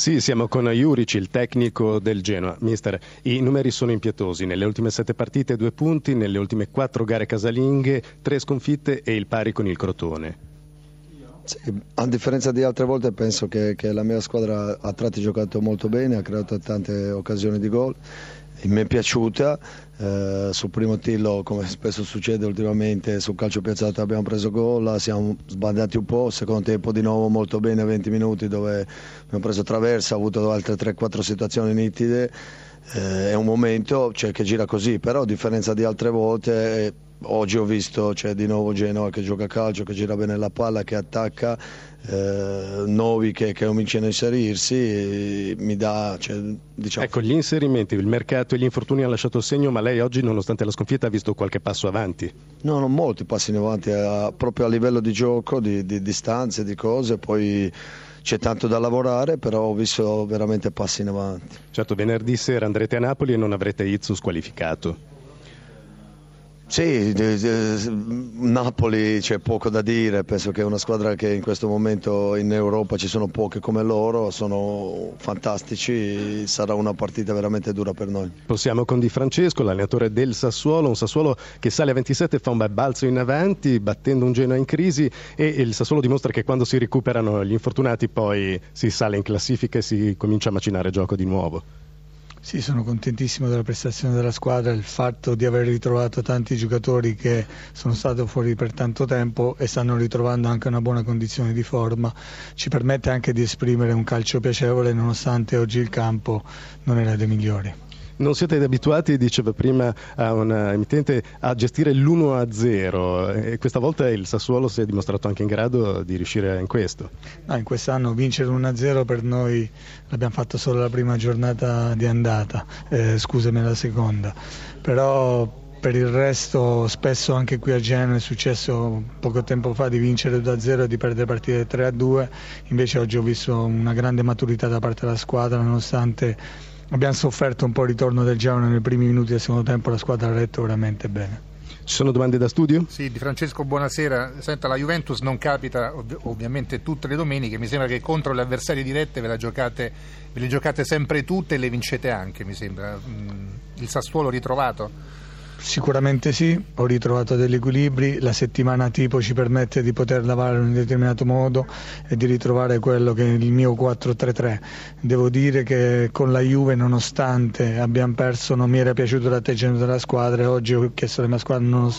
Sì, siamo con Juric, il tecnico del Genoa. Mister, i numeri sono impietosi. Nelle ultime sette partite due punti, nelle ultime quattro gare casalinghe tre sconfitte e il pari con il Crotone. Sì, a differenza di altre volte penso che, che la mia squadra ha tratti giocato molto bene, ha creato tante occasioni di gol mi è piaciuta, eh, sul primo tiro come spesso succede ultimamente sul calcio piazzato abbiamo preso gol, siamo sbandati un po', secondo tempo di nuovo molto bene 20 minuti dove abbiamo preso traversa, ha avuto altre 3-4 situazioni nitide, eh, è un momento cioè, che gira così, però a differenza di altre volte... Eh, oggi ho visto c'è di nuovo Genoa che gioca a calcio, che gira bene la palla, che attacca, eh, Novi che, che cominciano a inserirsi, mi dà... Cioè, diciamo... Ecco, gli inserimenti, il mercato e gli infortuni hanno lasciato segno, ma lei oggi nonostante la sconfitta ha visto qualche passo avanti? No, non molti passi in avanti, a, proprio a livello di gioco, di, di distanze, di cose, poi c'è tanto da lavorare, però ho visto veramente passi in avanti. Certo, venerdì sera andrete a Napoli e non avrete Izzus qualificato. Sì, Napoli c'è poco da dire, penso che è una squadra che in questo momento in Europa ci sono poche come loro, sono fantastici, sarà una partita veramente dura per noi. Possiamo con Di Francesco, l'allenatore del Sassuolo, un Sassuolo che sale a 27 fa un bel balzo in avanti, battendo un Genoa in crisi e il Sassuolo dimostra che quando si recuperano gli infortunati poi si sale in classifica e si comincia a macinare gioco di nuovo. Sì, sono contentissimo della prestazione della squadra, il fatto di aver ritrovato tanti giocatori che sono stati fuori per tanto tempo e stanno ritrovando anche una buona condizione di forma, ci permette anche di esprimere un calcio piacevole nonostante oggi il campo non era dei migliori. Non siete abituati, diceva prima a una emittente, a gestire l'1-0 e questa volta il Sassuolo si è dimostrato anche in grado di riuscire in questo. No, in quest'anno vincere 1-0 per noi l'abbiamo fatto solo la prima giornata di andata, eh, scusami la seconda, però per il resto spesso anche qui a Genova è successo poco tempo fa di vincere 2-0 e di perdere partite 3-2, invece oggi ho visto una grande maturità da parte della squadra nonostante abbiamo sofferto un po' il ritorno del Genoa nei primi minuti del secondo tempo, la squadra ha retto veramente bene. Ci sono domande da studio? Sì, di Francesco, buonasera. Senta, la Juventus non capita ov- ovviamente tutte le domeniche, mi sembra che contro le avversarie dirette ve, la giocate, ve le giocate sempre tutte e le vincete anche, mi sembra. Mm, il Sassuolo ritrovato? Sicuramente sì, ho ritrovato degli equilibri, la settimana tipo ci permette di poter lavorare in un determinato modo e di ritrovare quello che è il mio 4-3-3. Devo dire che con la Juve nonostante abbiamo perso non mi era piaciuto l'atteggiamento della squadra e oggi ho chiesto alla mia squadra non,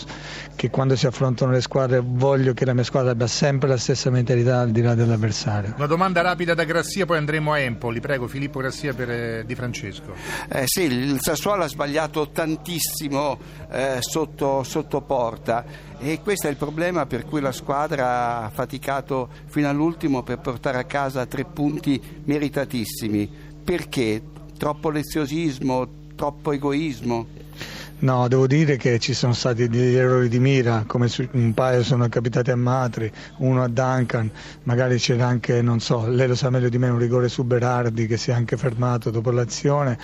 che quando si affrontano le squadre voglio che la mia squadra abbia sempre la stessa mentalità al di là dell'avversario. Una domanda rapida da Grassia, poi andremo a Empoli. Prego Filippo Grassia per eh, Di Francesco. Eh, sì, il Sassuolo ha sbagliato tantissimo eh, sotto, sotto porta e questo è il problema per cui la squadra ha faticato fino all'ultimo per portare a casa tre punti meritatissimi. Perché? Troppo leziosismo, troppo egoismo? No, devo dire che ci sono stati degli errori di mira, come un paio sono capitati a Matri, uno a Duncan, magari c'era anche, non so, lei lo sa meglio di me, un rigore su Berardi che si è anche fermato dopo l'azione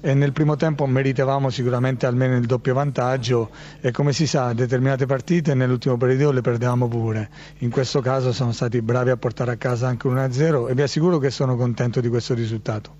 e nel primo tempo meritavamo sicuramente almeno il doppio vantaggio e come si sa determinate partite nell'ultimo periodo le perdevamo pure. In questo caso sono stati bravi a portare a casa anche 1-0 e vi assicuro che sono contento di questo risultato.